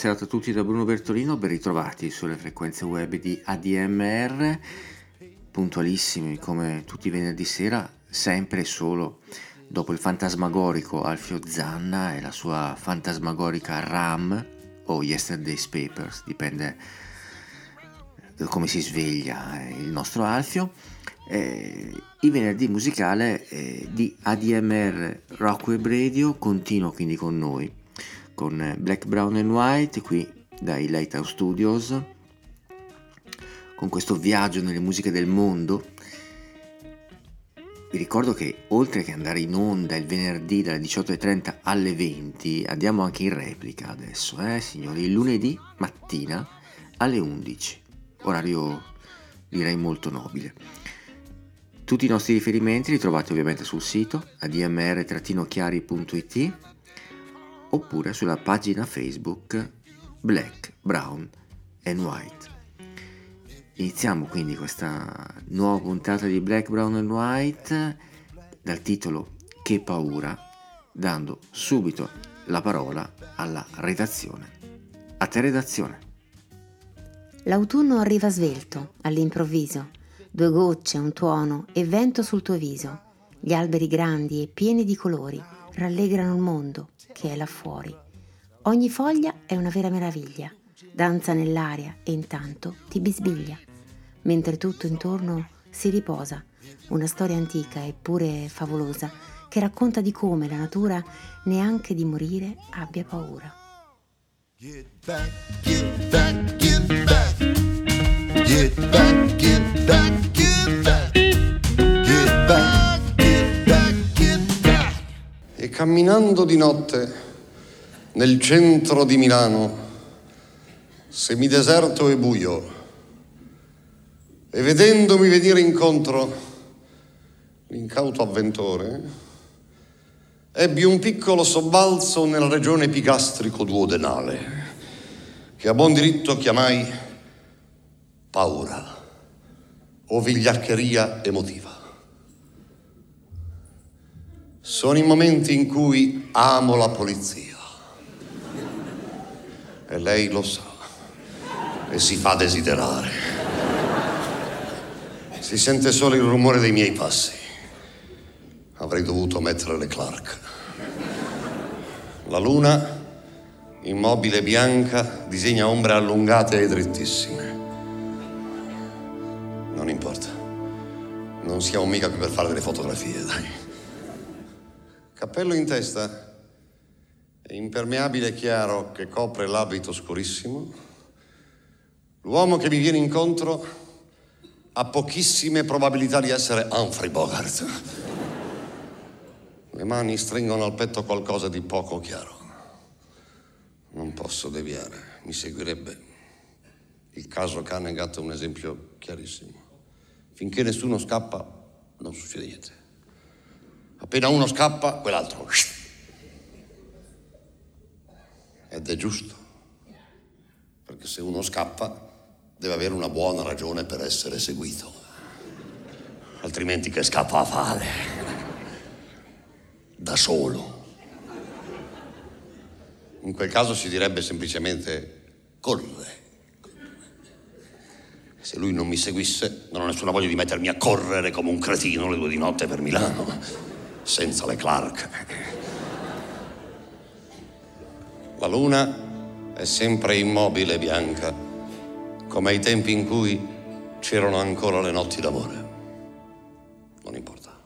Serata a tutti da Bruno Bertolino, ben ritrovati sulle frequenze web di ADMR, puntualissimi come tutti i venerdì sera, sempre e solo dopo il fantasmagorico Alfio Zanna e la sua fantasmagorica RAM o Yesterday's Papers, dipende da come si sveglia eh, il nostro Alfio. Eh, il venerdì musicale eh, di ADMR Rock Web Radio continua quindi con noi con eh, Black, Brown and White qui dai Lighthouse Studios con questo viaggio nelle musiche del mondo. Vi ricordo che oltre che andare in onda il venerdì dalle 18.30 alle 20 andiamo anche in replica adesso eh signori il lunedì mattina alle 11 orario direi molto nobile. Tutti i nostri riferimenti li trovate ovviamente sul sito admr-chiari.it oppure sulla pagina Facebook Black, Brown and White. Iniziamo quindi questa nuova puntata di Black, Brown and White dal titolo Che paura, dando subito la parola alla redazione. A te redazione. L'autunno arriva svelto, all'improvviso. Due gocce, un tuono e vento sul tuo viso. Gli alberi grandi e pieni di colori rallegrano il mondo che è là fuori. Ogni foglia è una vera meraviglia. Danza nell'aria e intanto ti bisbiglia. Mentre tutto intorno si riposa. Una storia antica eppure favolosa che racconta di come la natura neanche di morire abbia paura. Get back, get back, get back. Get back, get back, get back. E camminando di notte nel centro di Milano, semideserto e buio, e vedendomi venire incontro l'incauto avventore, ebbi un piccolo sobbalzo nella regione epigastrico-duodenale, che a buon diritto chiamai paura o vigliaccheria emotiva. Sono i momenti in cui amo la polizia. E lei lo sa. E si fa desiderare. Si sente solo il rumore dei miei passi. Avrei dovuto mettere le Clark. La luna, immobile bianca, disegna ombre allungate e drittissime. Non importa. Non siamo mica qui per fare delle fotografie, dai. Cappello in testa e impermeabile chiaro che copre l'abito scurissimo. L'uomo che mi viene incontro ha pochissime probabilità di essere Humphrey Bogart. Le mani stringono al petto qualcosa di poco chiaro. Non posso deviare, mi seguirebbe. Il caso Canegat è un esempio chiarissimo. Finché nessuno scappa, non succede niente. Appena uno scappa, quell'altro. Ed è giusto. Perché se uno scappa, deve avere una buona ragione per essere seguito. Altrimenti che scappa a fare? Da solo. In quel caso si direbbe semplicemente corre. se lui non mi seguisse, non ho nessuna voglia di mettermi a correre come un cretino le due di notte per Milano, senza le Clark. La luna è sempre immobile e bianca, come ai tempi in cui c'erano ancora le notti d'amore. Non importa,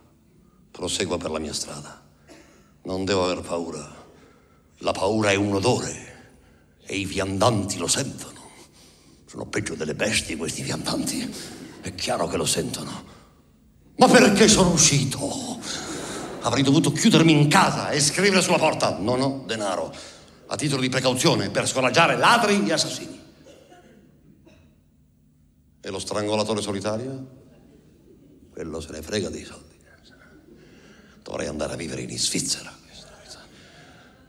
proseguo per la mia strada. Non devo aver paura. La paura è un odore e i viandanti lo sentono. Sono peggio delle bestie questi viandanti. È chiaro che lo sentono. Ma perché sono uscito? Avrei dovuto chiudermi in casa e scrivere sulla porta. Non ho denaro. A titolo di precauzione per scoraggiare ladri e assassini. E lo strangolatore solitario? Quello se ne frega dei soldi. Dovrei andare a vivere in Svizzera.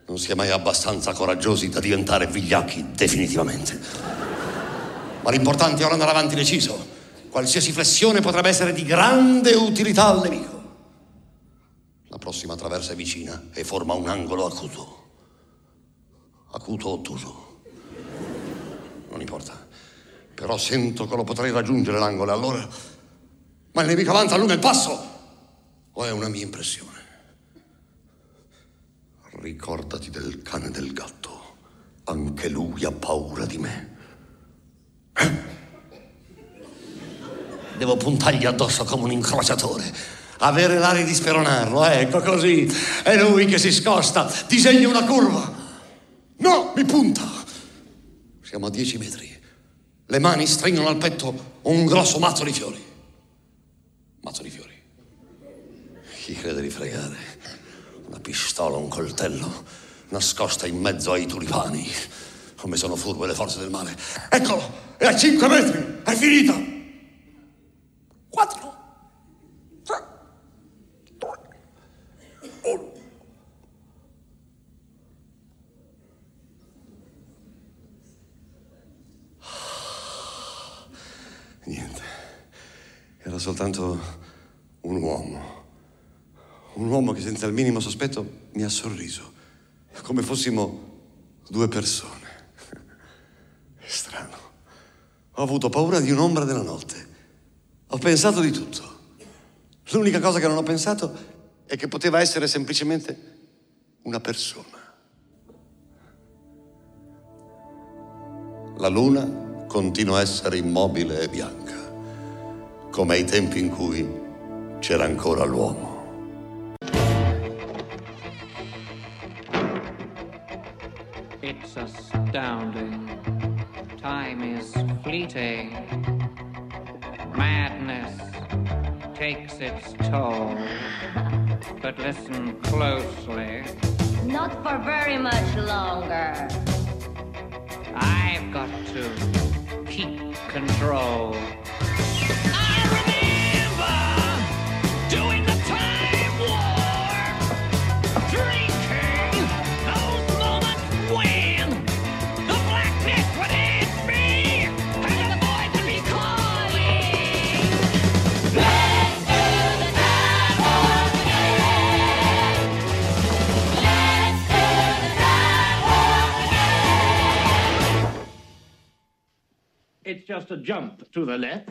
Non si è mai abbastanza coraggiosi da diventare vigliacchi definitivamente. Ma l'importante è ora andare avanti deciso. Qualsiasi flessione potrebbe essere di grande utilità al nemico. La prossima traversa è vicina e forma un angolo acuto. Acuto o ottuso. Non importa. Però sento che lo potrei raggiungere l'angolo, allora... Ma il nemico avanza lungo il passo? O è una mia impressione? Ricordati del cane del gatto. Anche lui ha paura di me. Devo puntargli addosso come un incrociatore. Avere l'aria di speronarlo, ecco così. È lui che si scosta, disegna una curva. No, mi punta. Siamo a dieci metri. Le mani stringono al petto un grosso mazzo di fiori. Mazzo di fiori. Chi crede di fregare? Una pistola, un coltello, nascosta in mezzo ai tulipani. Come sono furbe le forze del male. Eccolo! È a cinque metri! È finita! Quattro! Era soltanto un uomo. Un uomo che senza il minimo sospetto mi ha sorriso. Come fossimo due persone. È strano. Ho avuto paura di un'ombra della notte. Ho pensato di tutto. L'unica cosa che non ho pensato è che poteva essere semplicemente una persona. La luna continua a essere immobile e bianca, come ai tempi in cui c'era ancora l'uomo. It's astounding. Time is fleeting. Madness takes its toll. But listen closely. Not for very much longer. I've got to keep control. Just a jump to the left.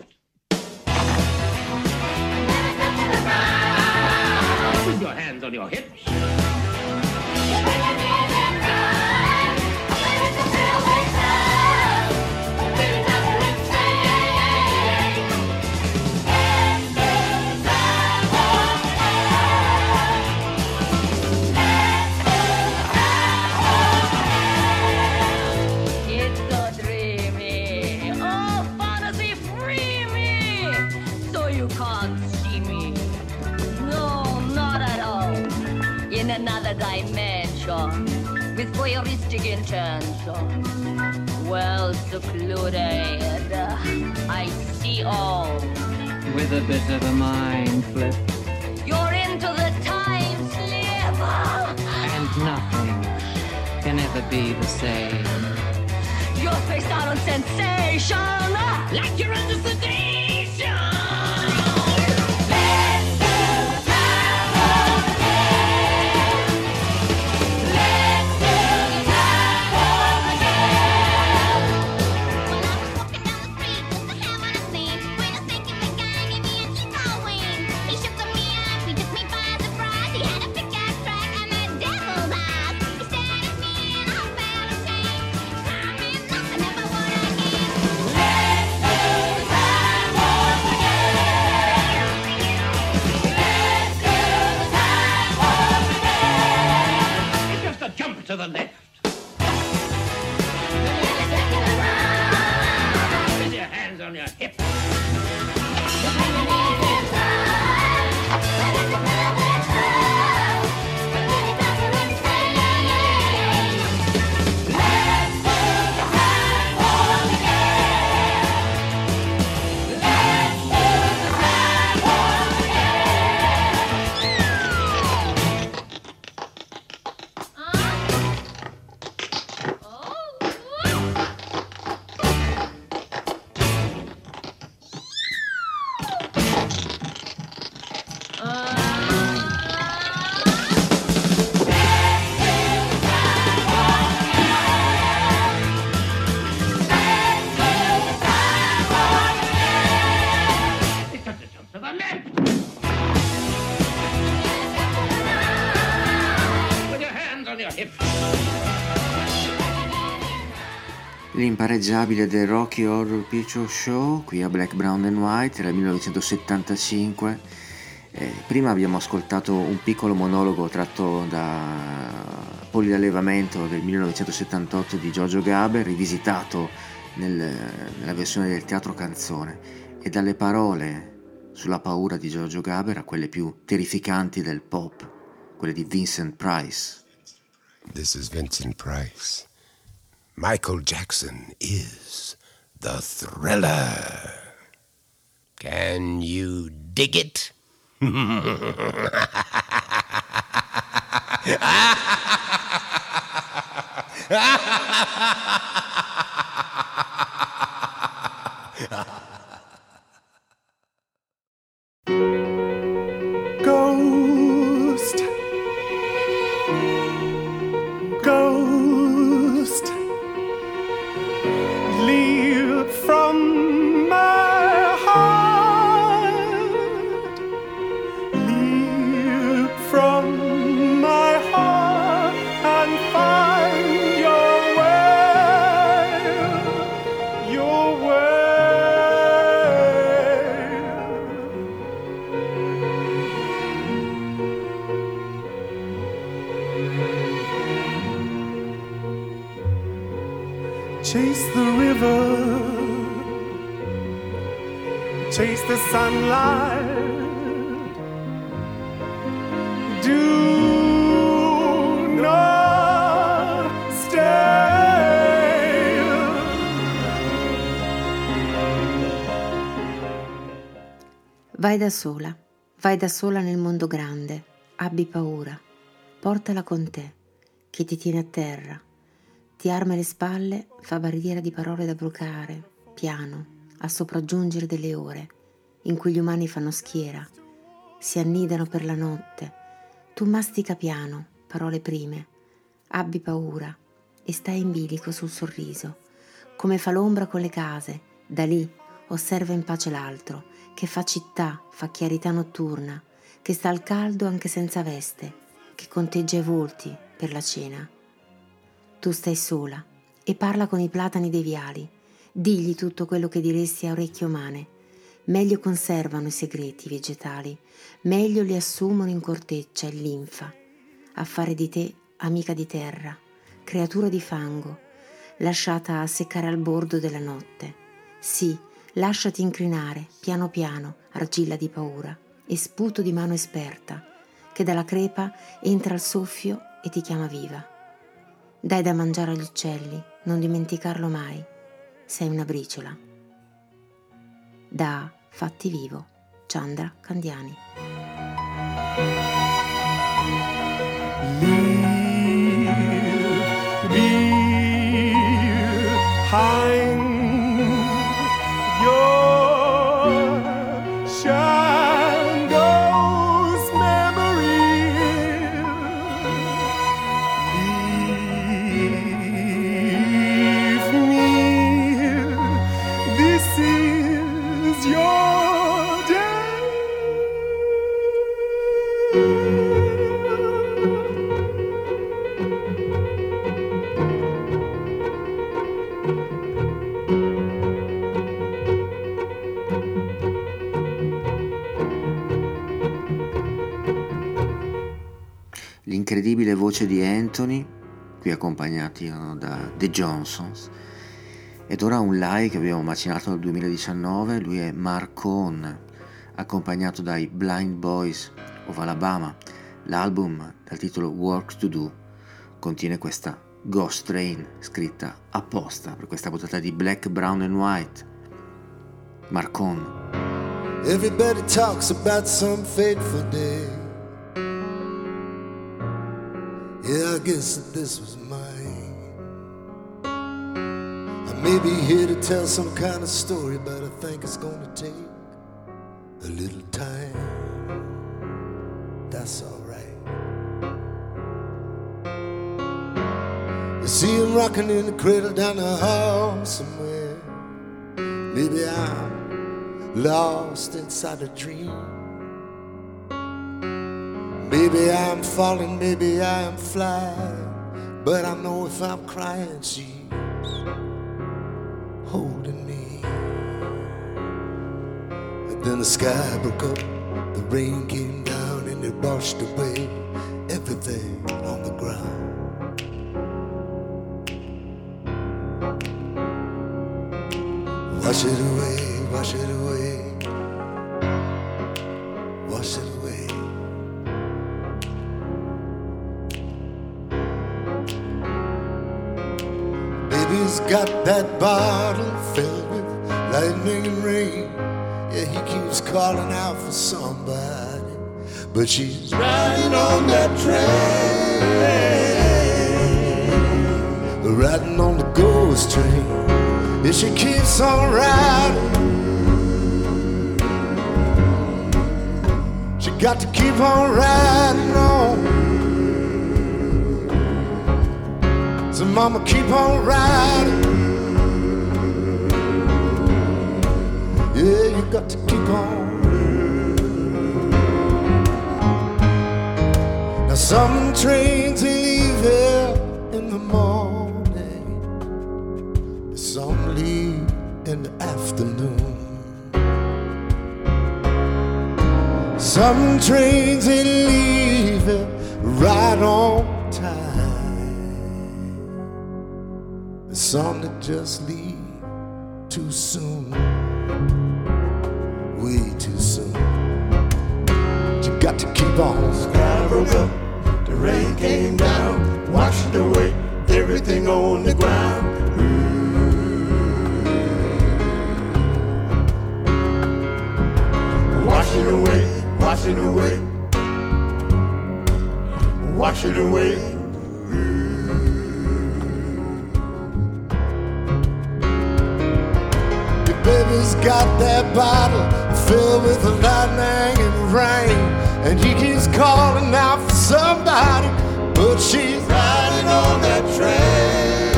With your hands on your hips. Dimension. With voyeuristic intention. Well secluded. I see all. With a bit of a mind flip. You're into the time slip. And nothing can ever be the same. You're faced out on sensation. Like you're under sedation. The left. L'impareggiabile del Rocky Horror Picture Show, qui a Black, Brown and White, era il 1975. Eh, prima abbiamo ascoltato un piccolo monologo tratto da Poliallevamento del 1978 di Giorgio Gaber, rivisitato nel- nella versione del teatro canzone, e dalle parole sulla paura di Giorgio Gaber a quelle più terrificanti del pop, quelle di Vincent Price. This is Vincent Price. Michael Jackson is the thriller. Can you dig it? Vai da sola, vai da sola nel mondo grande, abbi paura, portala con te, che ti tiene a terra, ti arma le spalle, fa barriera di parole da brucare, piano, a sopraggiungere delle ore, in cui gli umani fanno schiera, si annidano per la notte, tu mastica piano, parole prime, abbi paura e stai in bilico sul sorriso, come fa l'ombra con le case, da lì osserva in pace l'altro, che fa città, fa chiarità notturna, che sta al caldo anche senza veste, che conteggia i volti per la cena. Tu stai sola e parla con i platani dei viali, digli tutto quello che diresti a orecchie umane. Meglio conservano i segreti vegetali, meglio li assumono in corteccia e linfa, a fare di te amica di terra, creatura di fango, lasciata a seccare al bordo della notte. Sì, lasciati incrinare, piano piano, argilla di paura, e sputo di mano esperta, che dalla crepa entra al soffio e ti chiama viva. Dai da mangiare agli uccelli, non dimenticarlo mai. Sei una briciola. Da Fatti Vivo, Chandra Candiani. L'incredibile voce di Anthony, qui accompagnati no, da The Johnsons. Ed ora un live che abbiamo macinato nel 2019, lui è Mark Owen, accompagnato dai Blind Boys of Alabama. L'album dal titolo Work to Do contiene questa Ghost Train scritta apposta per questa puntata di Black, Brown and White. Marcon. Everybody talks about some fateful day. Yeah, I guess that this was mine. I may be here to tell some kind of story, but I think it's gonna take a little time. That's alright. You see him rocking in the cradle down the hall somewhere. Maybe I'm lost inside a dream. Maybe I'm falling, maybe I'm flying. But I know if I'm crying, she's holding me. And then the sky broke up, the rain came down, and it washed away everything on the ground. Wash it away, wash it away, Got that bottle filled with lightning and rain. Yeah, he keeps calling out for somebody, but she's riding on that train, riding on the ghost train. Yeah, she keeps on riding. She got to keep on riding on. So mama keep on riding. Yeah, you got to keep on. Now some trains leave here in the morning. Some leave in the afternoon. Some trains they leave it right on some that just leave too soon, way too soon. But you got to keep on. Sky broke up, the rain came down, washed away everything on the ground. Wash it away, washing away, wash it away. Got that bottle filled with lightning and rain, and he keeps calling out for somebody, but she's riding on that train,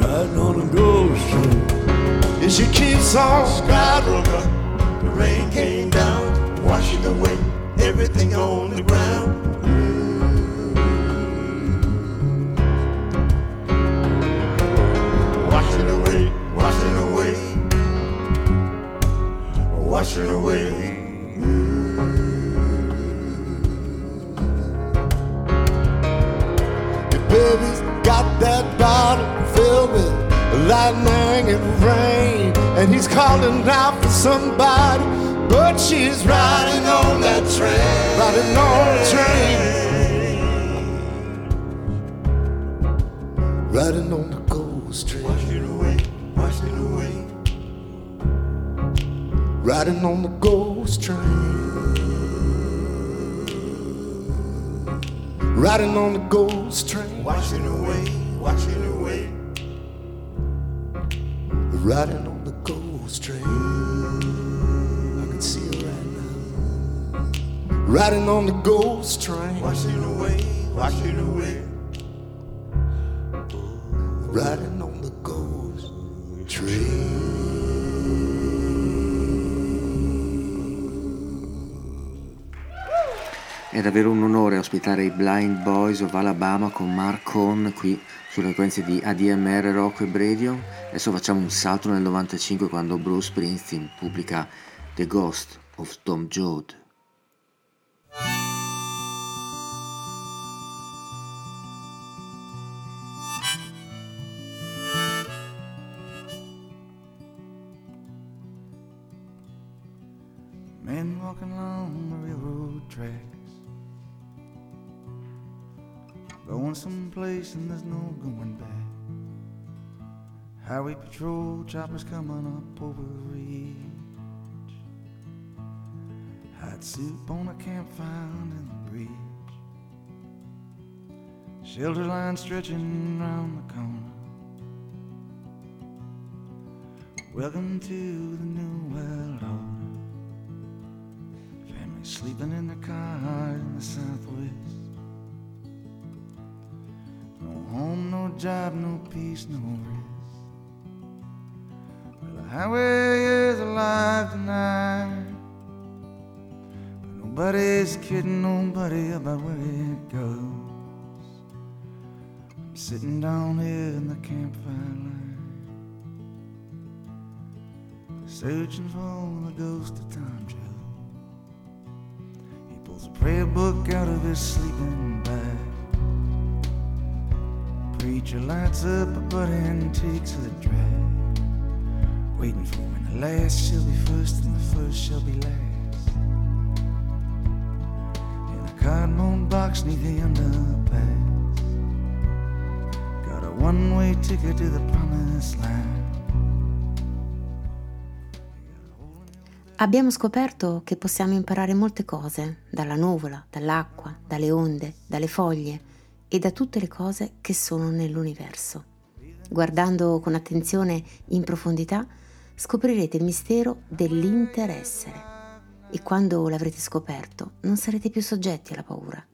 riding on a ghost train. And she keeps on up, the rain came down, washing away everything on the ground. Wash away. Your baby's got that bottle filled with lightning and rain, and he's calling out for somebody, but she's riding on that train, riding on the train, riding on the ghost train. Riding on the ghost train. Riding on the ghost train. Wash it away, wash it away. Riding on the ghost train. I can see it right now. Riding on the ghost train. Wash it away, wash it away. Riding È davvero un onore ospitare i Blind Boys of Alabama con Mark Hone qui sulle frequenze di ADMR Rock Web Radio. Adesso facciamo un salto nel 95 quando Bruce Springsteen pubblica The Ghost of Tom Joad. Someplace and there's no going back. Highway patrol choppers coming up over ridge. Hot soup on a campfire in the bridge. Shelter line stretching round the corner. Welcome to the new world order. Family sleeping in the car in the southwest. Home, no job, no peace, no rest. Well, the highway is alive tonight. But nobody's kidding nobody about where it goes. I'm sitting down here in the campfire line. Searching for the ghost of Tom Joe. He pulls a prayer book out of his sleeping bag. Preacher lights up a butt and takes the drag. Waiting for when the last shall be first and the first shall be last. In a cardboard box neath the underpass. Got a one way ticket to the promised land. Abbiamo scoperto che possiamo imparare molte cose dalla nuvola, dall'acqua, dalle onde, dalle foglie e da tutte le cose che sono nell'universo. Guardando con attenzione in profondità, scoprirete il mistero dell'interessere e quando l'avrete scoperto non sarete più soggetti alla paura,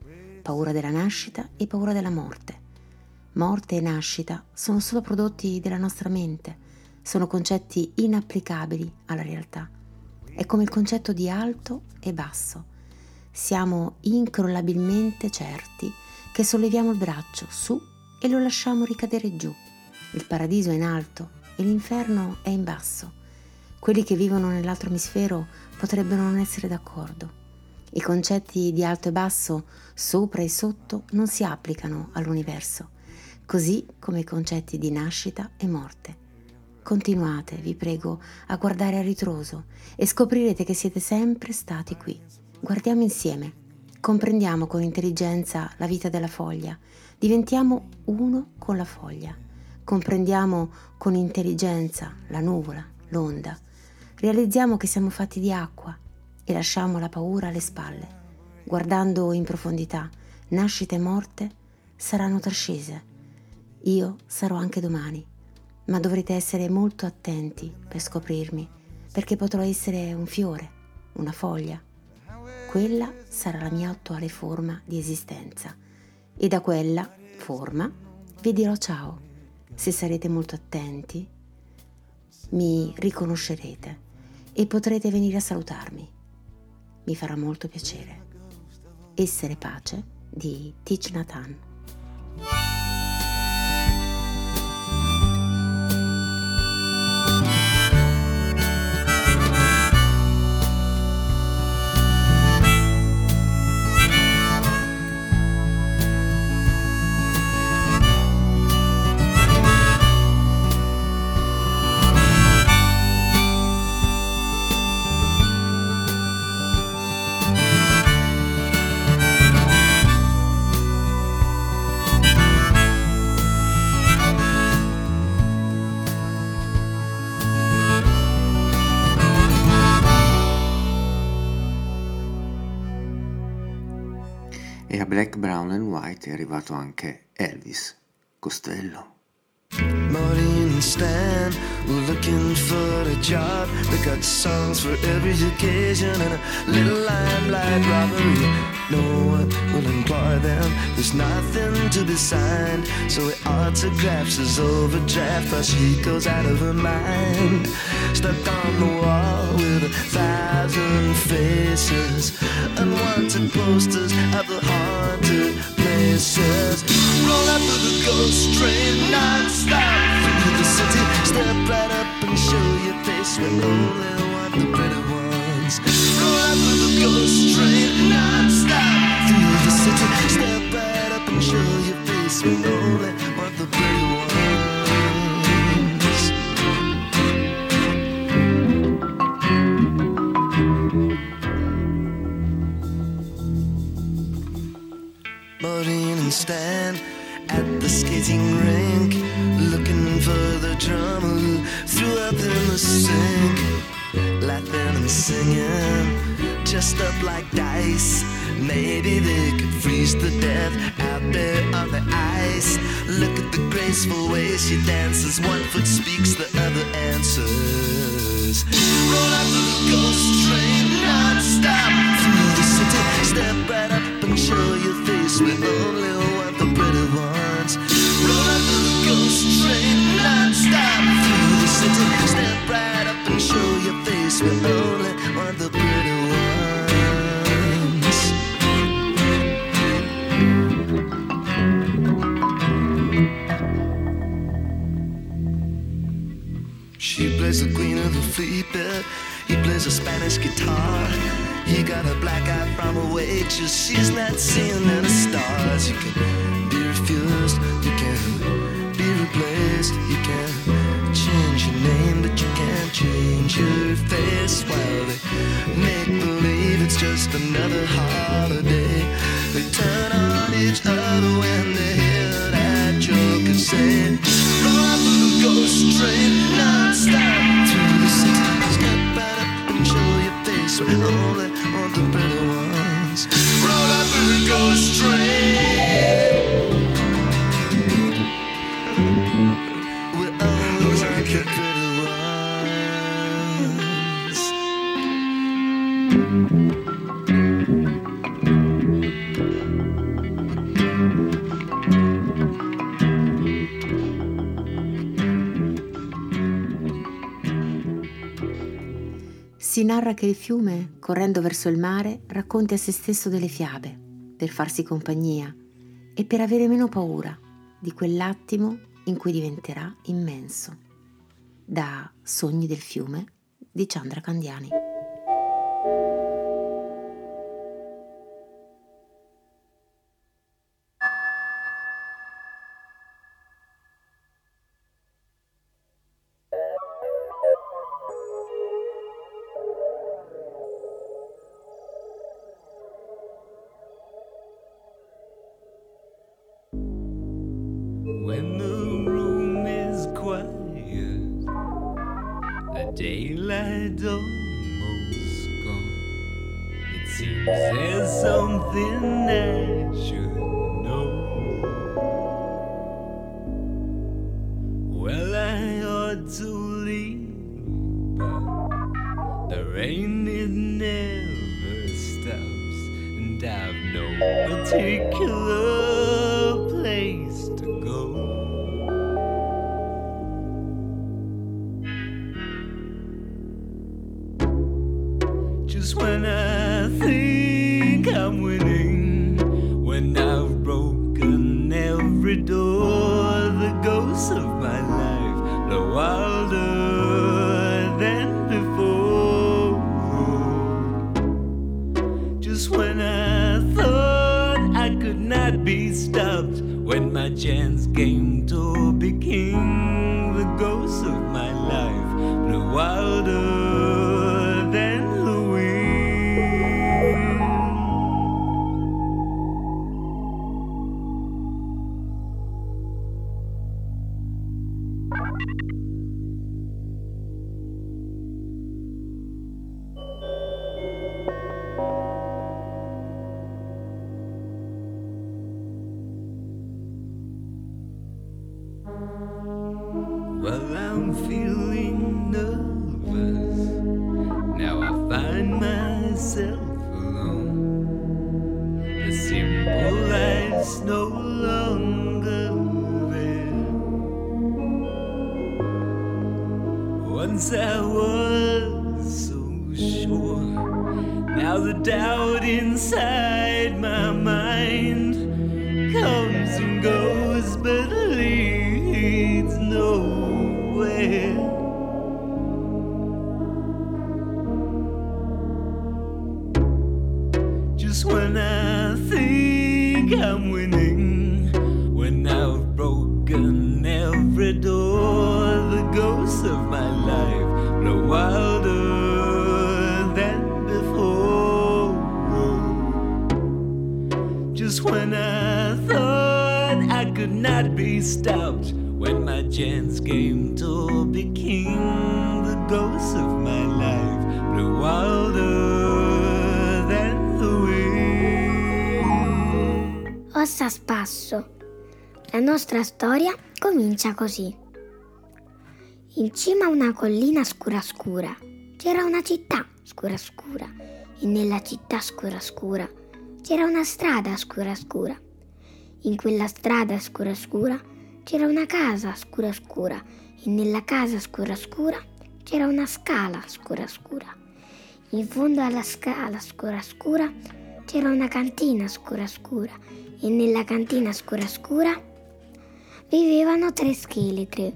paura della nascita e paura della morte. Morte e nascita sono solo prodotti della nostra mente, sono concetti inapplicabili alla realtà. È come il concetto di alto e basso. Siamo incrollabilmente certi che solleviamo il braccio su e lo lasciamo ricadere giù. Il paradiso è in alto e l'inferno è in basso. Quelli che vivono nell'altro emisfero potrebbero non essere d'accordo. I concetti di alto e basso, sopra e sotto, non si applicano all'universo, così come i concetti di nascita e morte. Continuate, vi prego, a guardare a ritroso e scoprirete che siete sempre stati qui. Guardiamo insieme, comprendiamo con intelligenza la vita della foglia, diventiamo uno con la foglia, comprendiamo con intelligenza la nuvola, l'onda, realizziamo che siamo fatti di acqua e lasciamo la paura alle spalle. Guardando in profondità, nascita e morte saranno trascese. Io sarò anche domani ma dovrete essere molto attenti per scoprirmi, perché potrò essere un fiore, una foglia. Quella sarà la mia attuale forma di esistenza e da quella forma vi dirò ciao. Se sarete molto attenti, mi riconoscerete e potrete venire a salutarmi. Mi farà molto piacere. Essere pace di Thich Nhat Black, Brown and White è arrivato anche Elvis Costello. And Stan looking for a job. They got songs for every occasion and a little limelight robbery. No one will employ them. There's nothing to be signed, so he autographs his overdraft while she goes out of her mind. Stuck on the wall with a thousand faces, unwanted posters of the haunted places. Roll up to the ghost train, non-stop through the city. Step right up and show your face when only want the pretty ones. Roll up to the ghost train, non-stop through the city. Step right up and show your face when only want the pretty the skating rink, looking for the who threw up in the sink, laughing and singing, just up like dice. Maybe they could freeze to death out there on the ice. Look at the graceful way she dances. One foot speaks, the other answers. Roll out the ghost train non-stop through the city. Step right up and show your face. We of He plays a Spanish guitar. He got a black eye from a waitress. She's not seeing any stars. You can be refused. You can be replaced. You can change your name, but you can't change your face. While they make believe it's just another holiday. They turn on each other when they hear that joke and say, Roll up the ghost train non-stop We're. Si narra che il fiume, correndo verso il mare, racconti a se stesso delle fiabe, per farsi compagnia e per avere meno paura di quell'attimo in cui diventerà immenso. Da Sogni del fiume di Chandra Candiani. I I could not be stopped when my chance came to be king. The ghost of my life blew wilder than the wind. Ossa spasso. La nostra storia comincia così. In cima a una collina scura scura c'era una città scura scura e nella città scura scura c'era una strada scura scura. In quella strada scura scura c'era una casa scura scura e nella casa scura scura c'era una scala scura scura. In fondo alla scala scura scura c'era una cantina scura scura e nella cantina scura scura vivevano tre scheletri.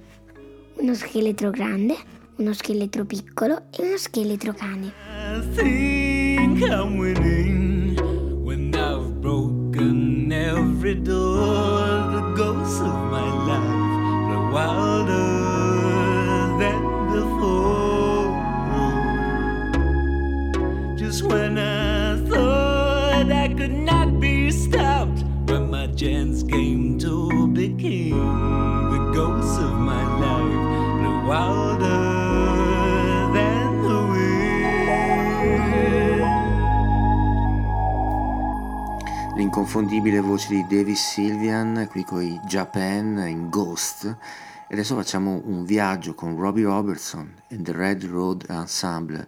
Uno scheletro grande, uno scheletro piccolo e uno scheletro cane. I think I'm winning when I've broken every door. The ghosts of my life blow wilder than before. Just when I thought I could not be stopped, when my chance came to be king, the ghosts of my life blew wilder L'inconfondibile voce di Davis Sylvian qui con i Japan in Ghost. E adesso facciamo un viaggio con Robbie Robertson e The Red Road Ensemble.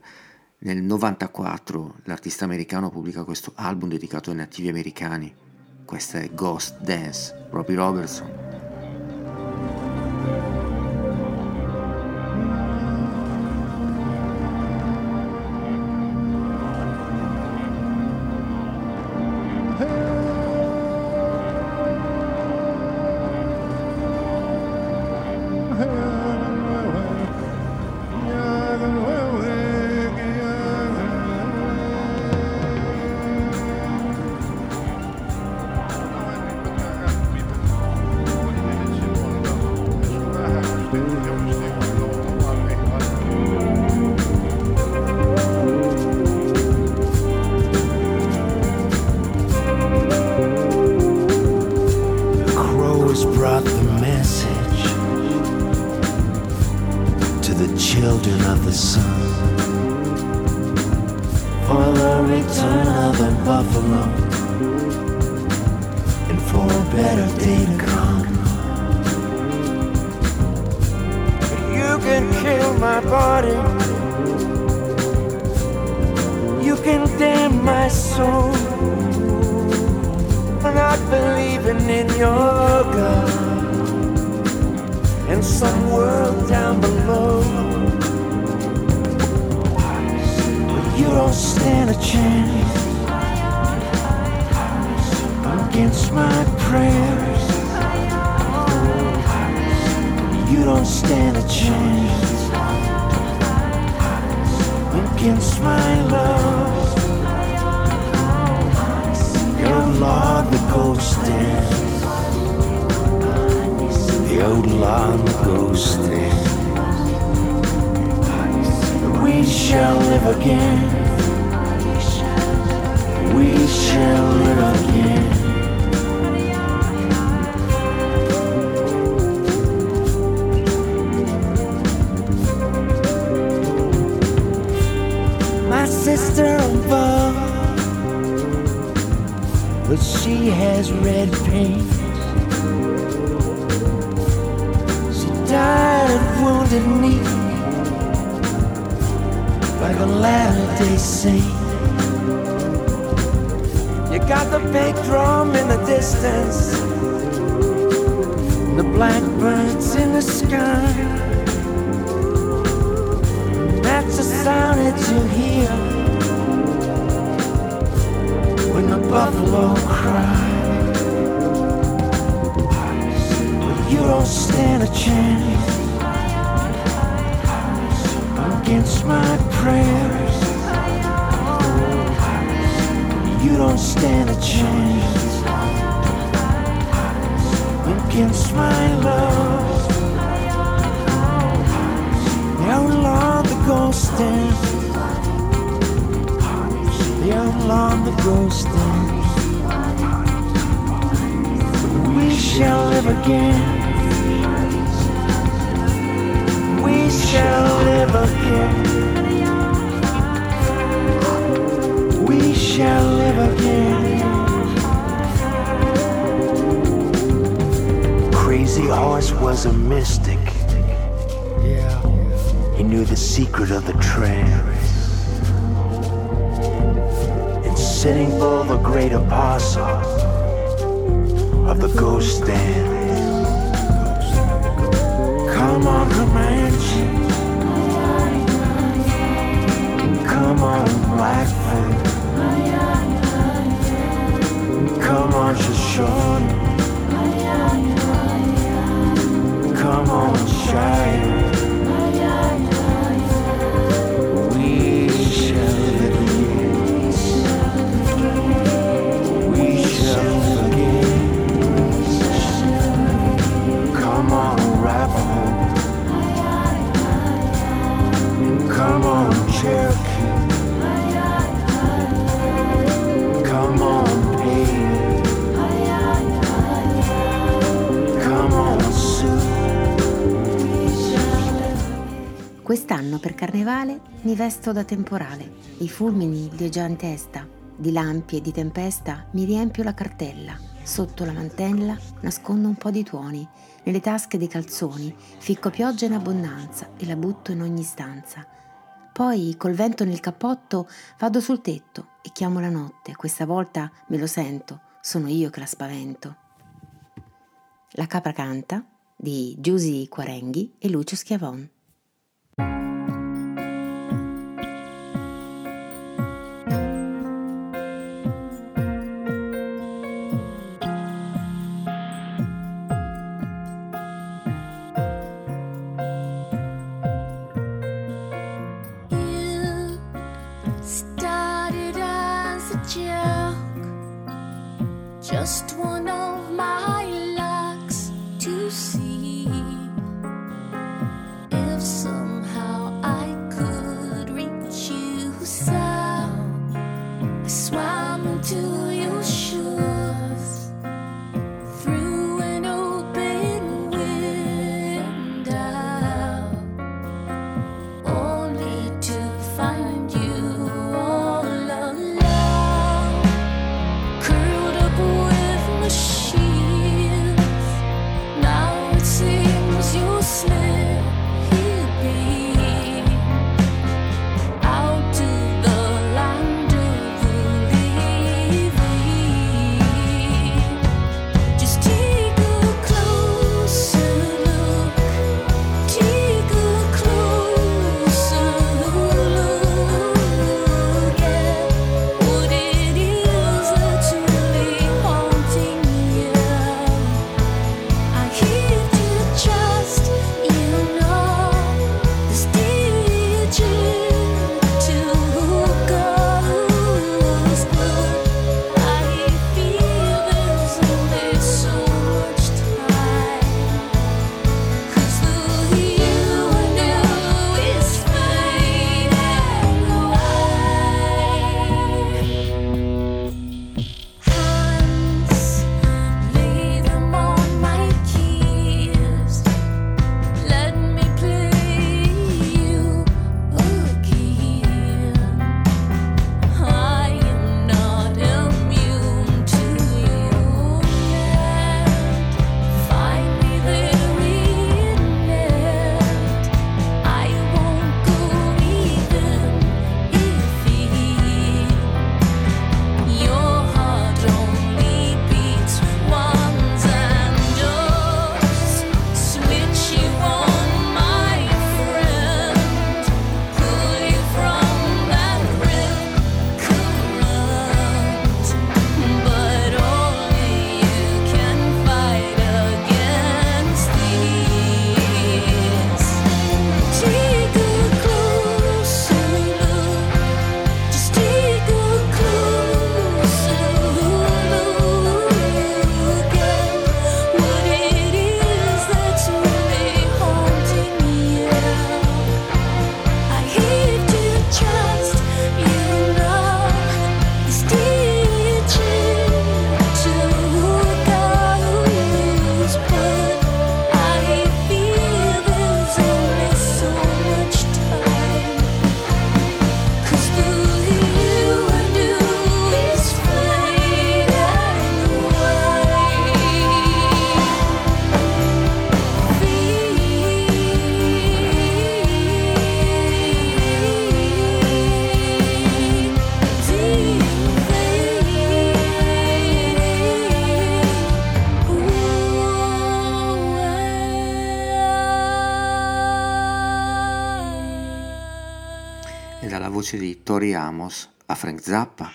Nel 94 l'artista americano pubblica questo album dedicato ai nativi americani. Questa è Ghost Dance, Robbie Robertson. Can kill my body, you can damn my soul for not believing in your God and some world down below. But you don't stand a chance against my prayers. You don't stand a chance against my love. Old law the ghost dance. The old law the ghost dance. We shall live again. We shall live again. Sister above but she has red paint. She died of wounded knee, like a Latter Day Saint. You got the big drum in the distance, the blackbirds in the sky. That's the sound that you hear buffalo cry. But you don't stand a chance against my prayers. You don't stand a chance against my love. Outlaw the ghost dance. The outlaw the ghost dance. We shall live again. We shall live again. We shall live again. Crazy Horse was a mystic. Yeah. He knew the secret of the trance. Sitting Bull, the great apostle of the ghost dance. Come on, Comanche. Vesto da temporale. I fulmini li ho già in testa. Di lampi e di tempesta mi riempio la cartella. Sotto la mantella nascondo un po' di tuoni. Nelle tasche dei calzoni ficco pioggia in abbondanza e la butto in ogni stanza. Poi, col vento nel cappotto, vado sul tetto e chiamo la notte. Questa volta me lo sento, sono io che la spavento. La capra canta di Giusy Quarenghi e Lucio Schiavon. Tori Amos, a Frank Zappa,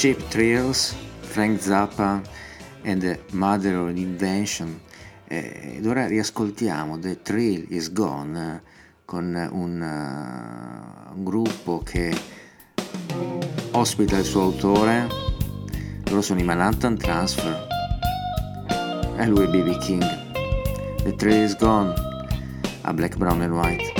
Cheap Thrills, Frank Zappa and the Mother of Invention. Eh, ed ora riascoltiamo The Thrill is Gone con un, uh, un gruppo che ospita il suo autore. Loro sono i Manhattan Transfer. E lui è BB King. The Thrill is Gone a Black, Brown and White.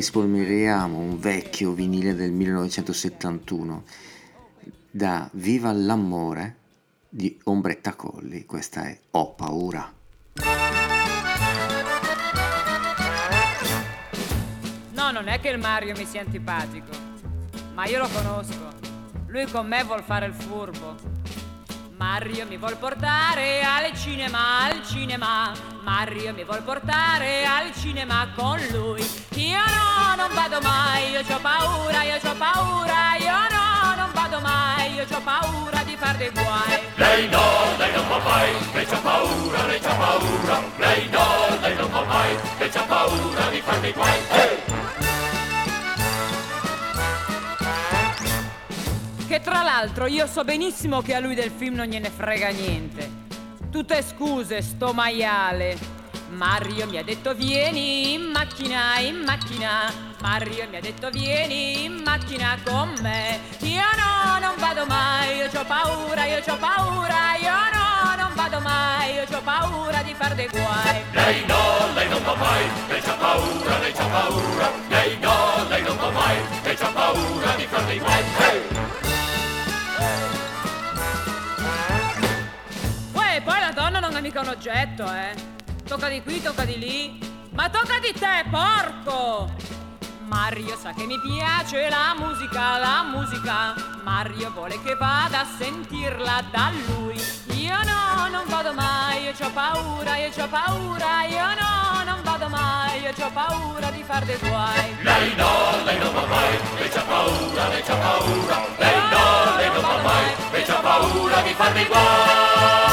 Rispolveriamo un vecchio vinile del 1971 da Viva l'amore di Ombretta Colli. Questa è Ho paura. No, non è che il Mario mi sia antipatico, ma io lo conosco. Lui con me vuol fare il furbo. Mario mi vuol portare al cinema, al cinema. Mario mi vuol portare al cinema con lui. Io no, non vado mai, io ho paura, io ho paura, io no, non vado mai, io ho paura di far dei guai. Lei no, lei non va mai, lei c'ha paura, lei c'ha paura. Lei no, lei non va mai, lei c'ha paura di fare dei guai. Hey! Che tra l'altro io so benissimo che a lui del film non gliene frega niente. Tutte scuse, sto maiale. Mario mi ha detto vieni in macchina, in macchina. Mario mi ha detto vieni in macchina con me. Io no, non vado mai, io ho paura, io ho paura, io no, non vado mai, io ho paura di far dei guai. Lei no, lei non va mai, lei c'ha paura, lei c'ha paura. Lei no, lei non va mai, lei c'ha paura di fare dei guai. Hey! Mica un oggetto, eh. Tocca di qui, tocca di lì. Ma tocca di te, porco! Mario sa che mi piace la musica, la musica. Mario vuole che vada a sentirla da lui. Io no, non vado mai, io ho paura, io ho paura, io no, non vado mai, io ho paura di far dei guai. Lei no, lei non va mai, lei c'ha paura, lei c'ha paura. Lei no, lei non va mai, lei c'ha paura di fare dei guai.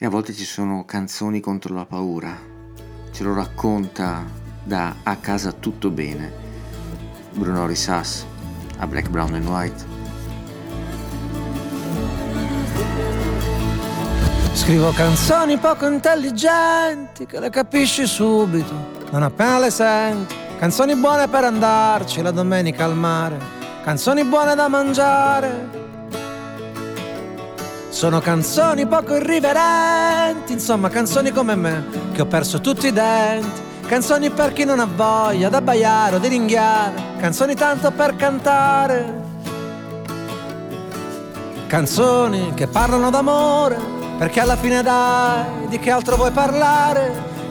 E a volte ci sono canzoni contro la paura. Ce lo racconta da A casa tutto bene. Bruno Risas a Black, Brown and White. Scrivo canzoni poco intelligenti che le capisci subito, non appena le senti. Canzoni buone per andarci la domenica al mare, canzoni buone da mangiare. Sono canzoni poco irriverenti, insomma canzoni come me, che ho perso tutti i denti. Canzoni per chi non ha voglia d'abbaiare o di ringhiare, canzoni tanto per cantare. Canzoni che parlano d'amore, perché alla fine dai, di che altro vuoi parlare?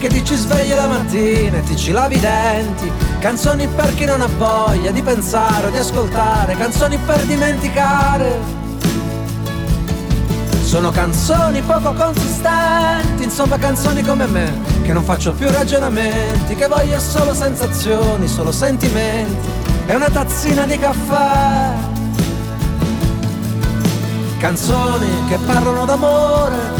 che ti ci svegli la mattina e ti ci lavi i denti. Canzoni per chi non ha voglia di pensare o di ascoltare, canzoni per dimenticare. Sono canzoni poco consistenti, insomma canzoni come me, che non faccio più ragionamenti, che voglio solo sensazioni, solo sentimenti e una tazzina di caffè. Canzoni che parlano d'amore,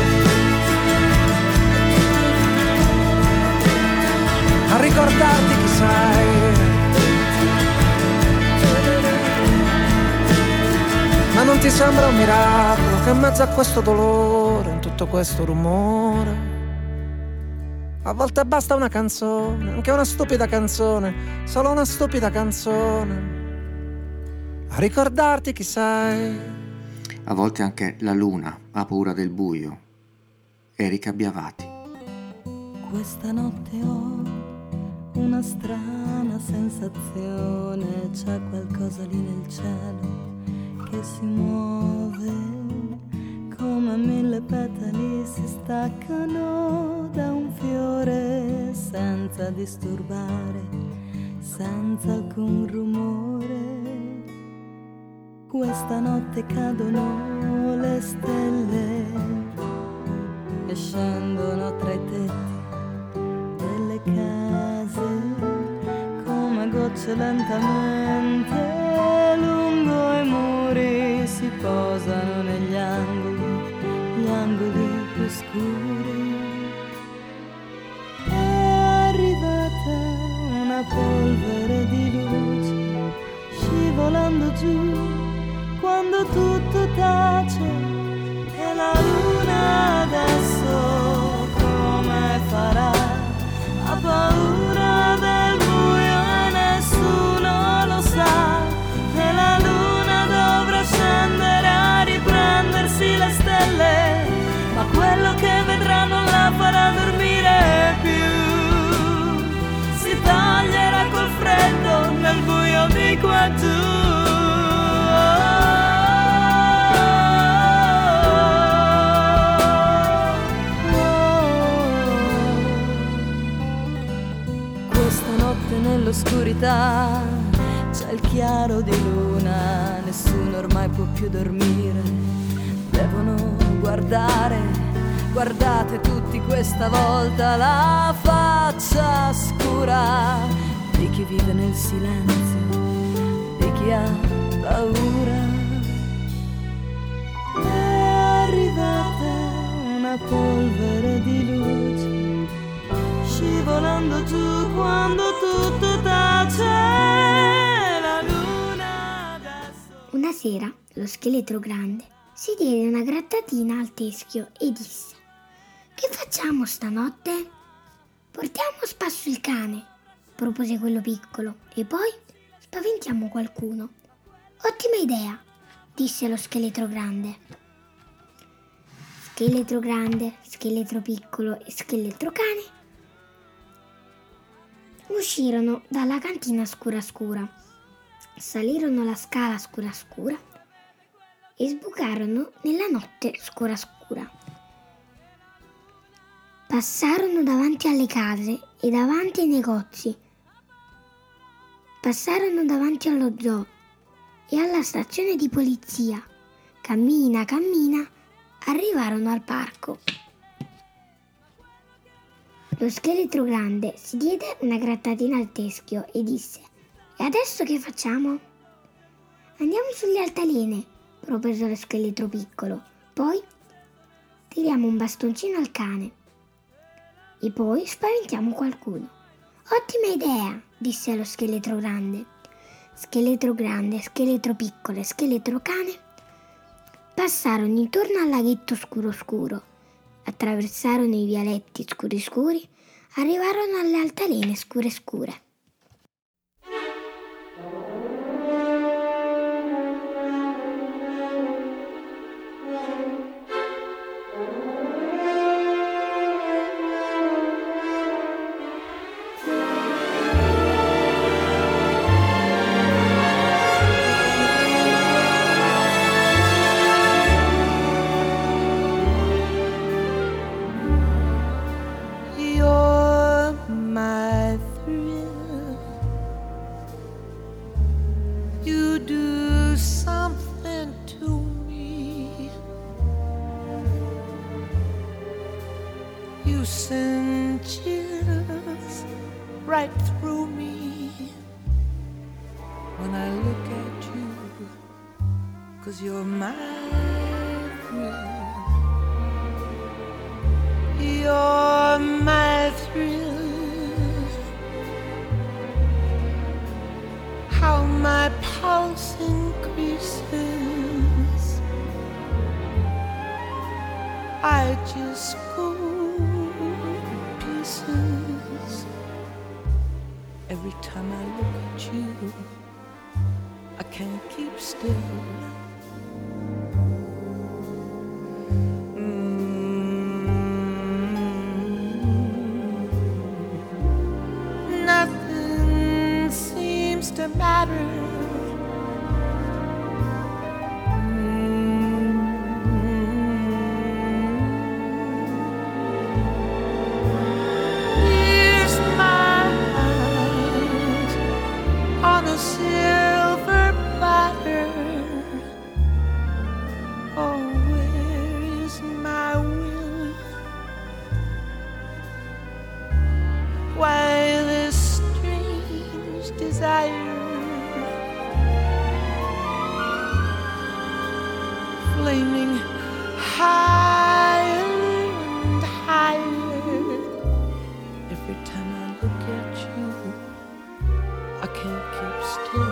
A ricordarti chi sei. Ma non ti sembra un miracolo che in mezzo a questo dolore, in tutto questo rumore, a volte basta una canzone, anche una stupida canzone, solo una stupida canzone, a ricordarti chi sei. A volte anche la luna ha paura del buio. Erika Biavati. Questa notte ho una strana sensazione, c'è qualcosa lì nel cielo che si muove, come mille petali si staccano da un fiore senza disturbare, senza alcun rumore. Questa notte cadono le stelle e scendono tra i tetti delle case gocce lentamente lungo i muri si posano negli angoli, gli angoli più scuri. È arrivata una polvere di luce scivolando giù quando tutto tace nell'oscurità c'è il chiaro di luna, nessuno ormai può più dormire. Devono guardare, guardate tutti questa volta la faccia scura di chi vive nel silenzio, di chi ha paura. È arrivata una polvere di luce scivolando giù quando tutto Una sera lo scheletro grande si diede una grattatina al teschio e disse: Che facciamo stanotte? Portiamo a spasso il cane, propose quello piccolo, e poi spaventiamo qualcuno. Ottima idea, disse lo scheletro grande. Scheletro grande, scheletro piccolo e scheletro cane uscirono dalla cantina scura scura, salirono la scala scura scura e sbucarono nella notte scura scura. Passarono davanti alle case e davanti ai negozi. Passarono davanti allo zoo e alla stazione di polizia. Cammina, cammina, arrivarono al parco. Lo scheletro grande si diede una grattatina al teschio e disse: E adesso che facciamo? Andiamo sulle altalene, propose lo scheletro piccolo. Poi tiriamo un bastoncino al cane. E poi spaventiamo qualcuno. Ottima idea, disse lo scheletro grande. Scheletro grande, scheletro piccolo e scheletro cane passarono intorno al laghetto scuro scuro, attraversarono i vialetti scuri scuri, arrivarono alle altalene scure scure. Still.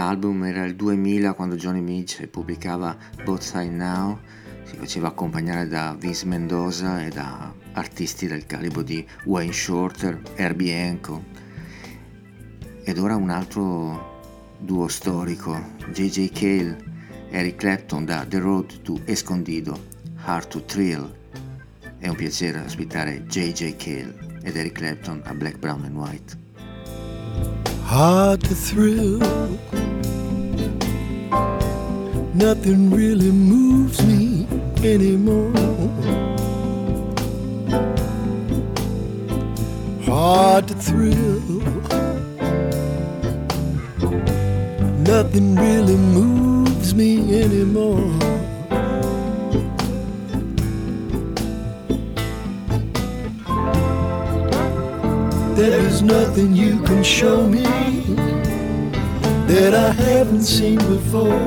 Album era il 2000 quando Johnny Mitch pubblicava Both Side Now, si faceva accompagnare da Vince Mendoza e da artisti del calibro di Wayne Shorter, Herbie Hancock. Ed ora un altro duo storico, J.J. Cale, Eric Clapton da The Road to Escondido, Hard to Thrill. è un piacere ospitare J.J. Cale ed Eric Clapton a Black, Brown and White. Hard to thrill. Nothing really moves me anymore. Hard to thrill. Nothing really moves me anymore. There is nothing you can show me that I haven't seen before.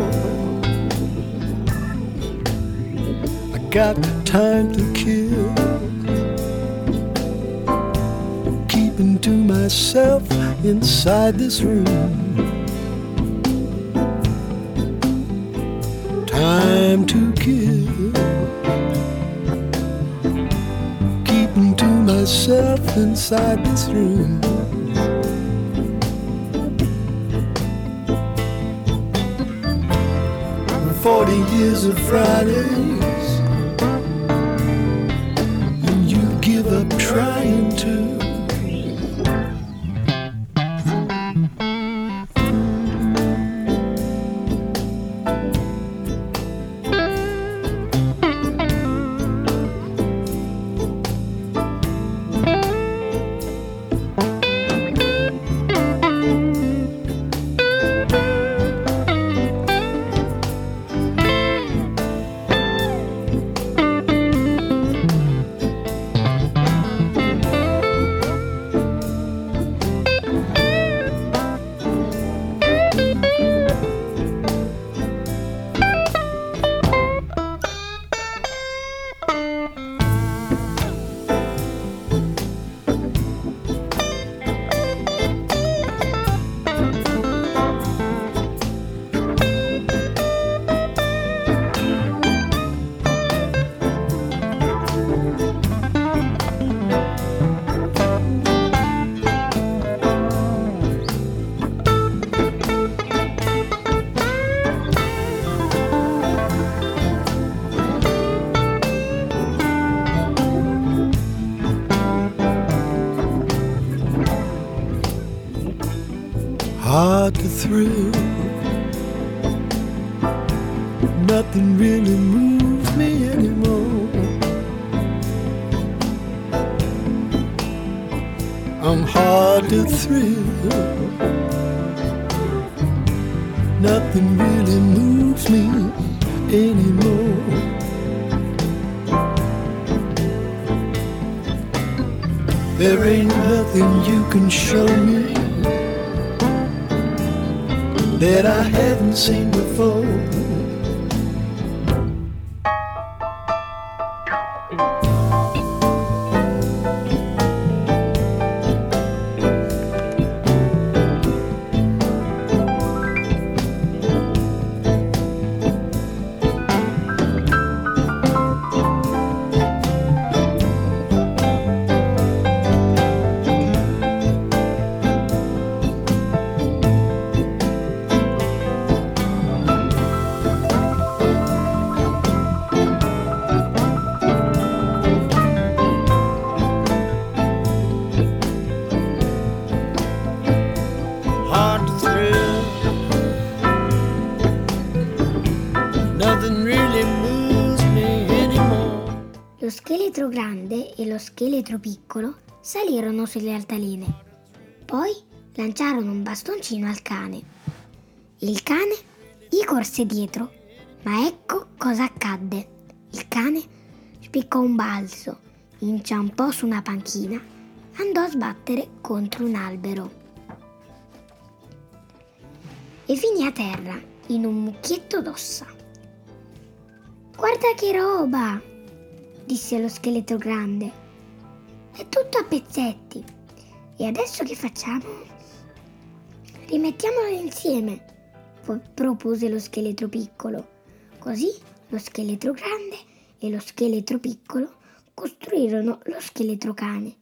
I got time to kill. Keeping to myself inside this room. Inside this room. Forty years of Fridays, scheletro piccolo salirono sulle altaline. Poi lanciarono un bastoncino al cane. Il cane gli corse dietro, ma ecco cosa accadde. Il cane spiccò un balzo, inciampò su una panchina, andò a sbattere contro un albero e finì a terra in un mucchietto d'ossa. Guarda che roba! disse lo scheletro grande. È tutto a pezzetti. E adesso che facciamo? Rimettiamolo insieme, po- propose lo scheletro piccolo. Così lo scheletro grande e lo scheletro piccolo costruirono lo scheletro cane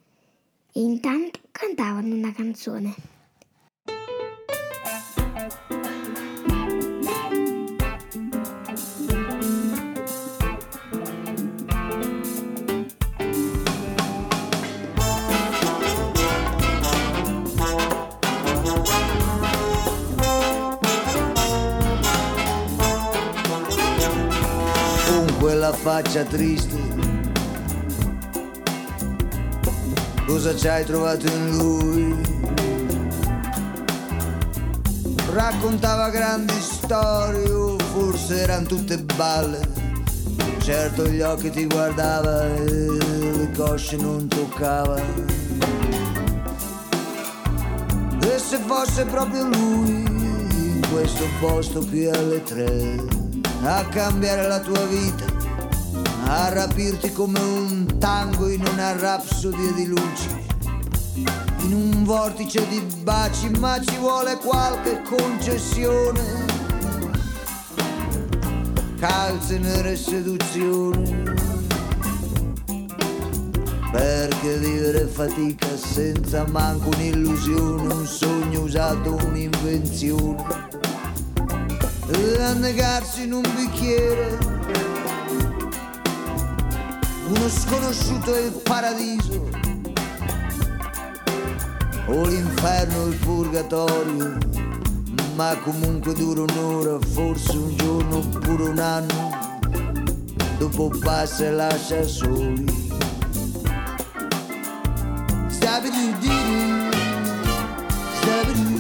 e intanto cantavano una canzone. Faccia triste. Cosa ci hai trovato in lui? Raccontava grandi storie, forse erano tutte balle. Certo gli occhi ti guardava e le cosce non toccava. E se fosse proprio lui in questo posto qui alle tre a cambiare la tua vita, a rapirti come un tango in una rapsodia di luci, in un vortice di baci, ma ci vuole qualche concessione. Calze nere seduzione. Perché vivere fatica senza manco un'illusione, un sogno usato, un'invenzione. E annegarsi in un bicchiere, uno sconosciuto è il paradiso, o l'inferno il purgatorio, ma comunque dura un'ora, forse un giorno oppure un anno, dopo passa e lascia soli. Stabidi-didi, stabidi-didi,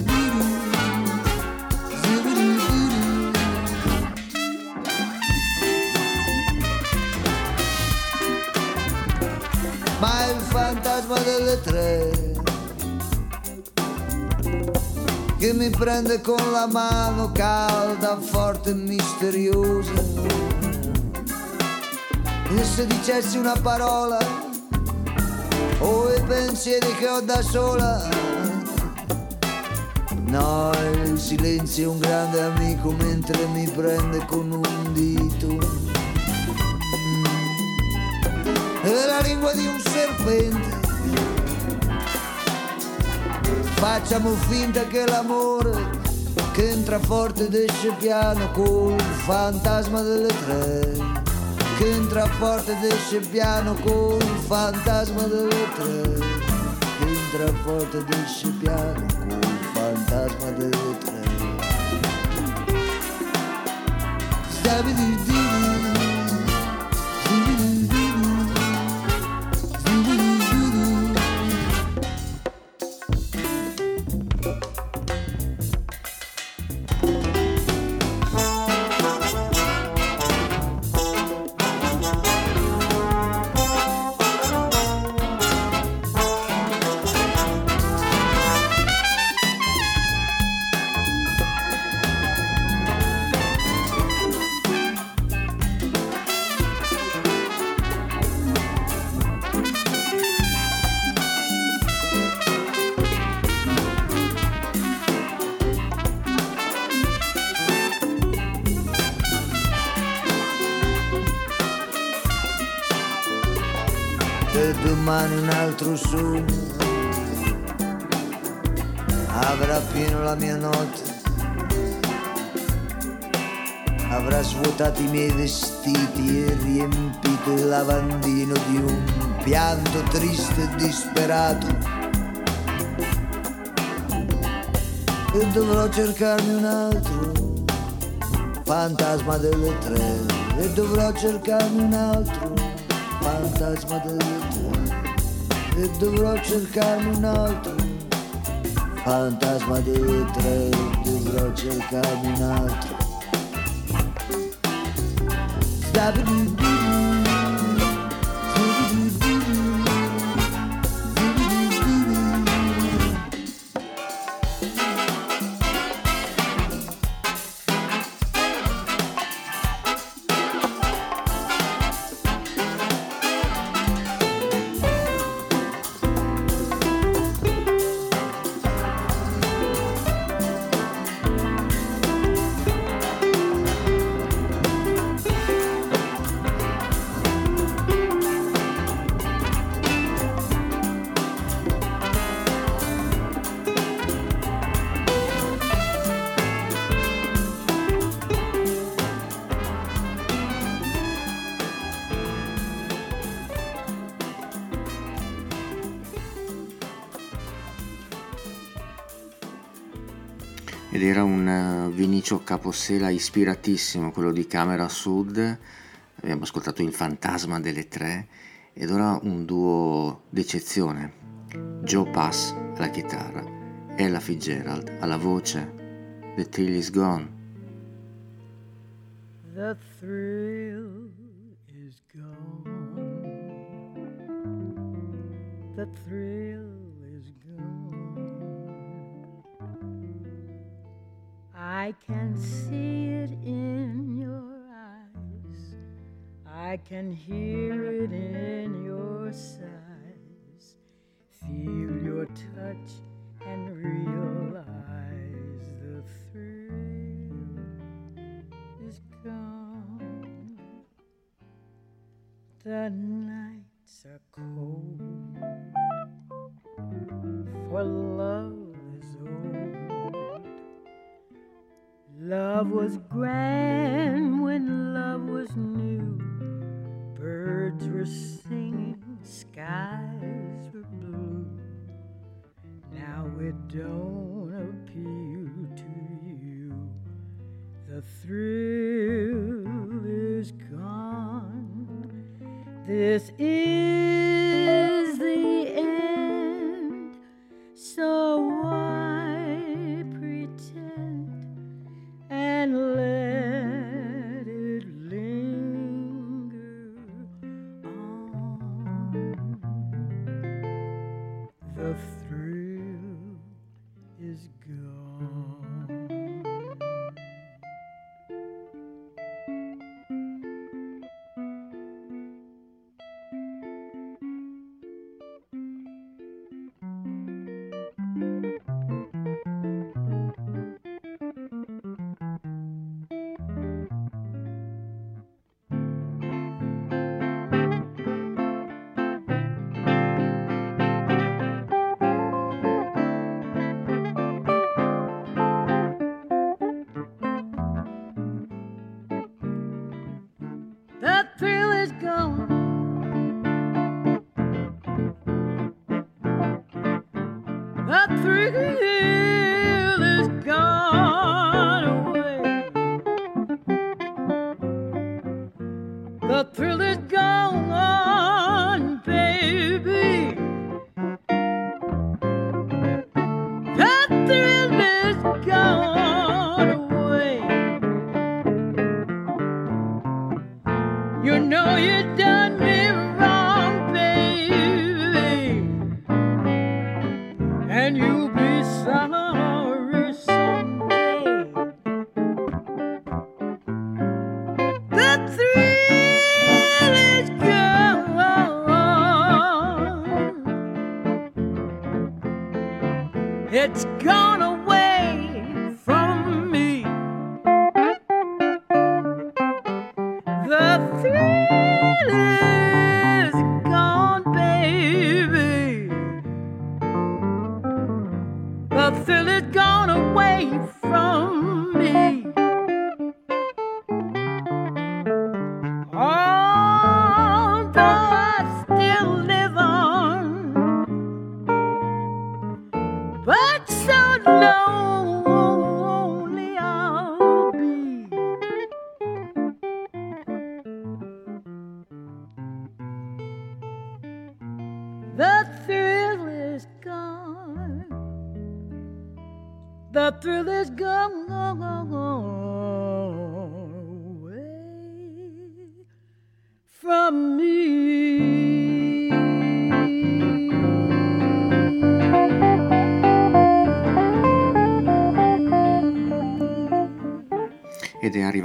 che mi prende con la mano calda, forte e misteriosa. E se dicessi una parola o i pensieri che ho da sola. No, il silenzio è un grande amico mentre mi prende con un dito. È la lingua di un serpente. Facciamo finta che l'amore che entra forte ed esce piano col fantasma delle tre. Che entra forte ed esce piano col fantasma delle tre. Che entra forte ed esce piano col fantasma delle tre. Stabidi-didi, dovrò cercarmi un altro fantasma delle tre. E dovrò cercarmi un altro fantasma delle tre. E dovrò cercarmi un altro fantasma delle tre. Dovrò cercarmi un altro. Stabidi-didi, Vinicio Capossela ispiratissimo, quello di Camera Sud, abbiamo ascoltato Il fantasma delle tre ed ora un duo d'eccezione. Joe Pass alla chitarra, Ella Fitzgerald alla voce, The Thrill is Gone. The thrill is gone. The thrill I can see it in your eyes. I can hear it in your sighs. Feel your touch and realize the thrill is gone. The nights are cold, for love Love was grand when love was new. Birds were singing, skies were blue. Now it don't appeal to you. The thrill is gone. This is the end. So why and let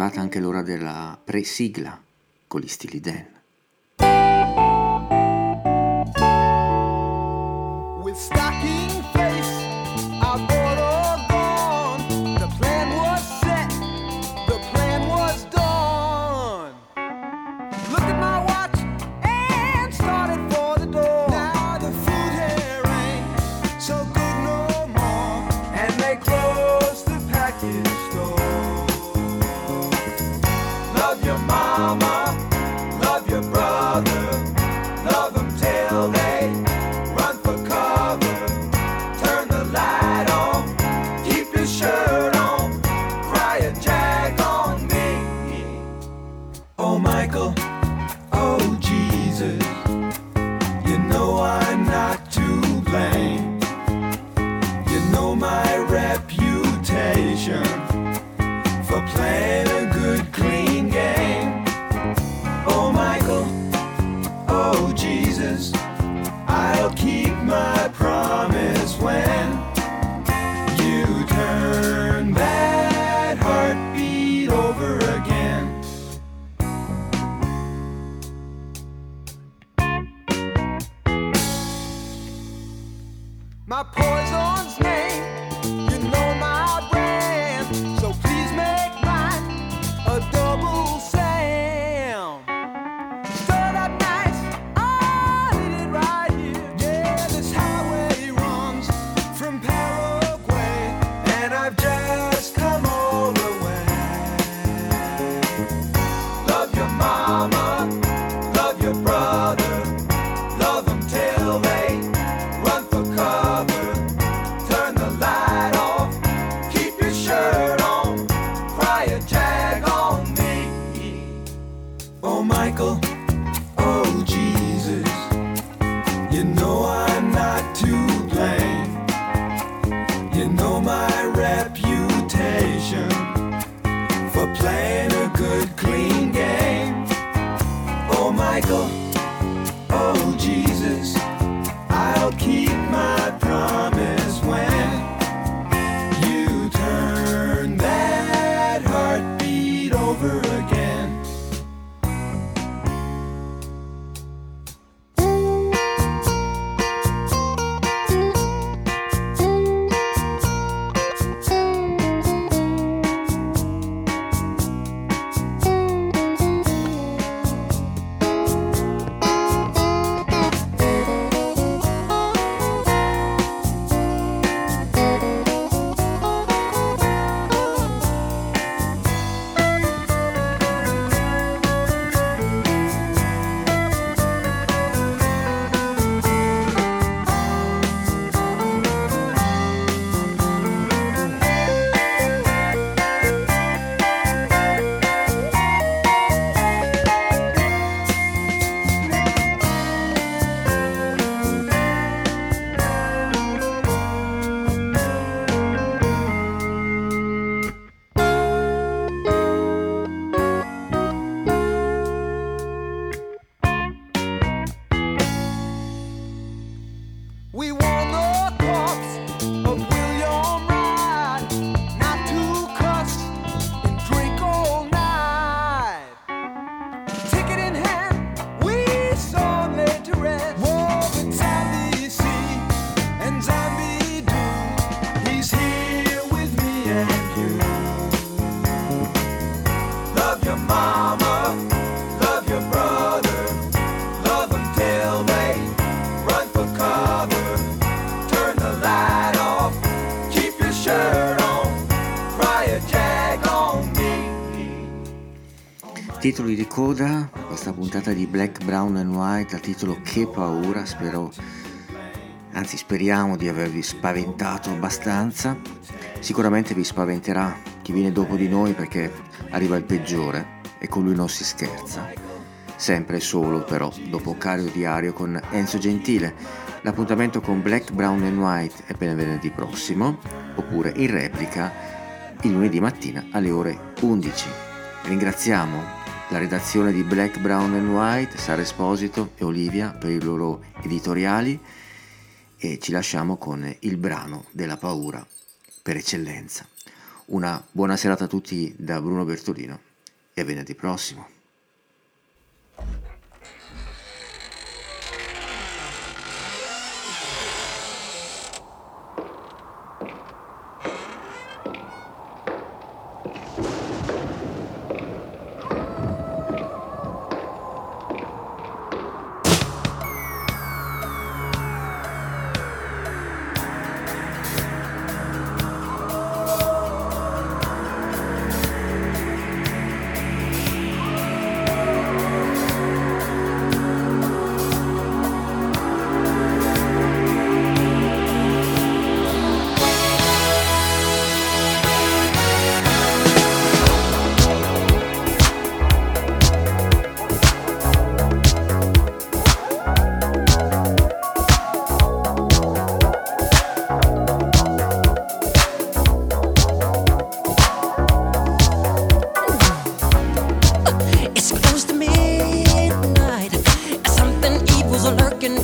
arrivata anche l'ora della pre-sigla con gli stili Dan. Titoli di coda, questa puntata di Black, Brown and White dal titolo Che paura, spero, anzi speriamo di avervi spaventato abbastanza. Sicuramente vi spaventerà chi viene dopo di noi perché arriva il peggiore e con lui non si scherza. Sempre solo però, dopo Cario Diario con Enzo Gentile. L'appuntamento con Black, Brown and White è per venerdì prossimo, oppure in replica il lunedì mattina alle ore 11. Ringraziamo la redazione di Black, Brown and White, Sara Esposito e Olivia per i loro editoriali e ci lasciamo con il brano della paura per eccellenza. Una buona serata a tutti da Bruno Bertolino e a venerdì prossimo. It's close to midnight. Something evil's lurking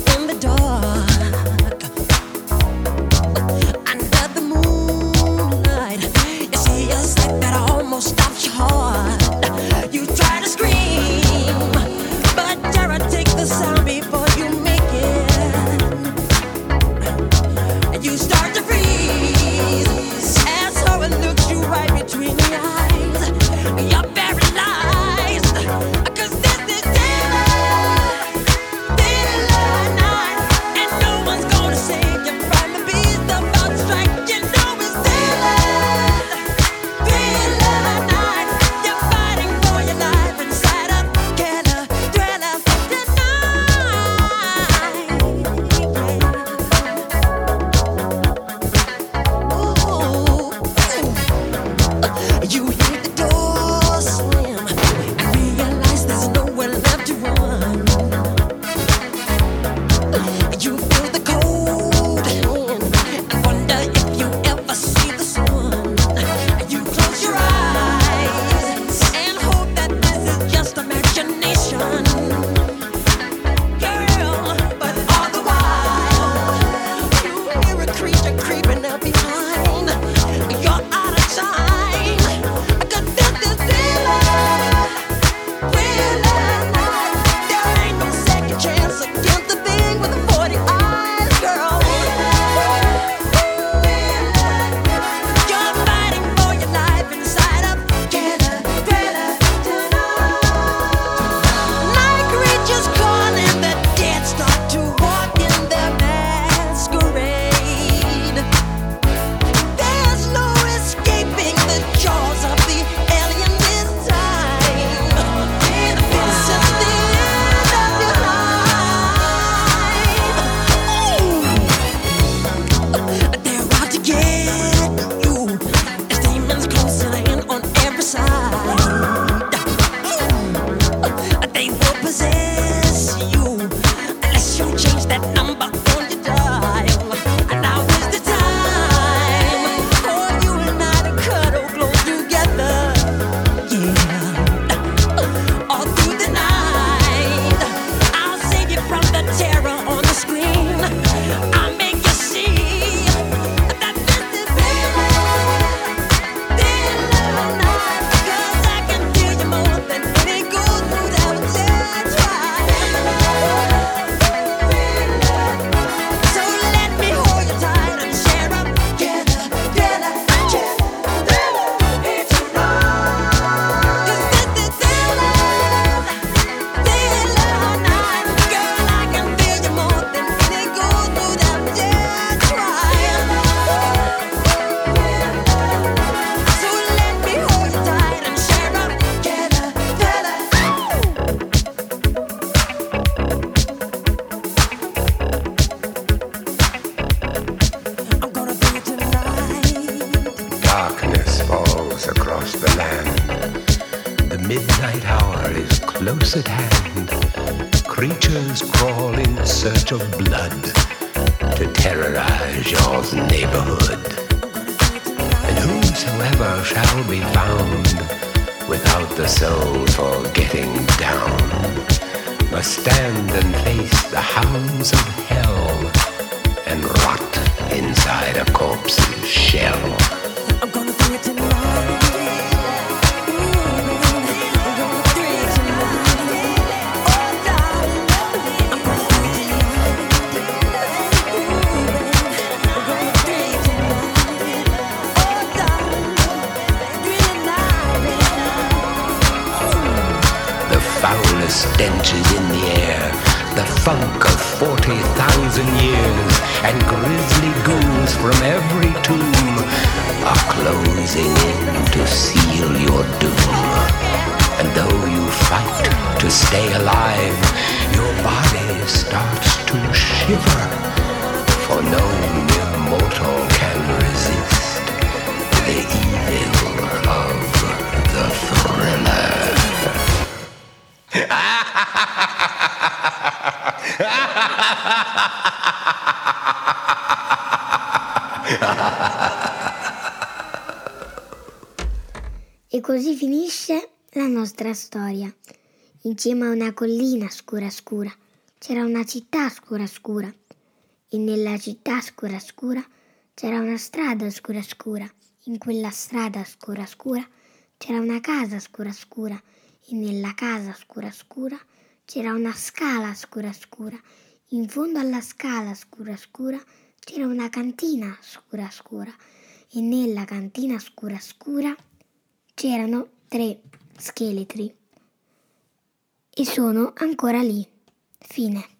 nostra storia. In cima a una collina scura scura c'era una città scura scura e nella città scura scura c'era una strada scura scura. In quella strada scura scura c'era una casa scura scura e nella casa scura scura c'era una scala scura scura. In fondo alla scala scura scura c'era una cantina scura scura e nella cantina scura scura c'erano tre scheletri e sono ancora lì. Fine.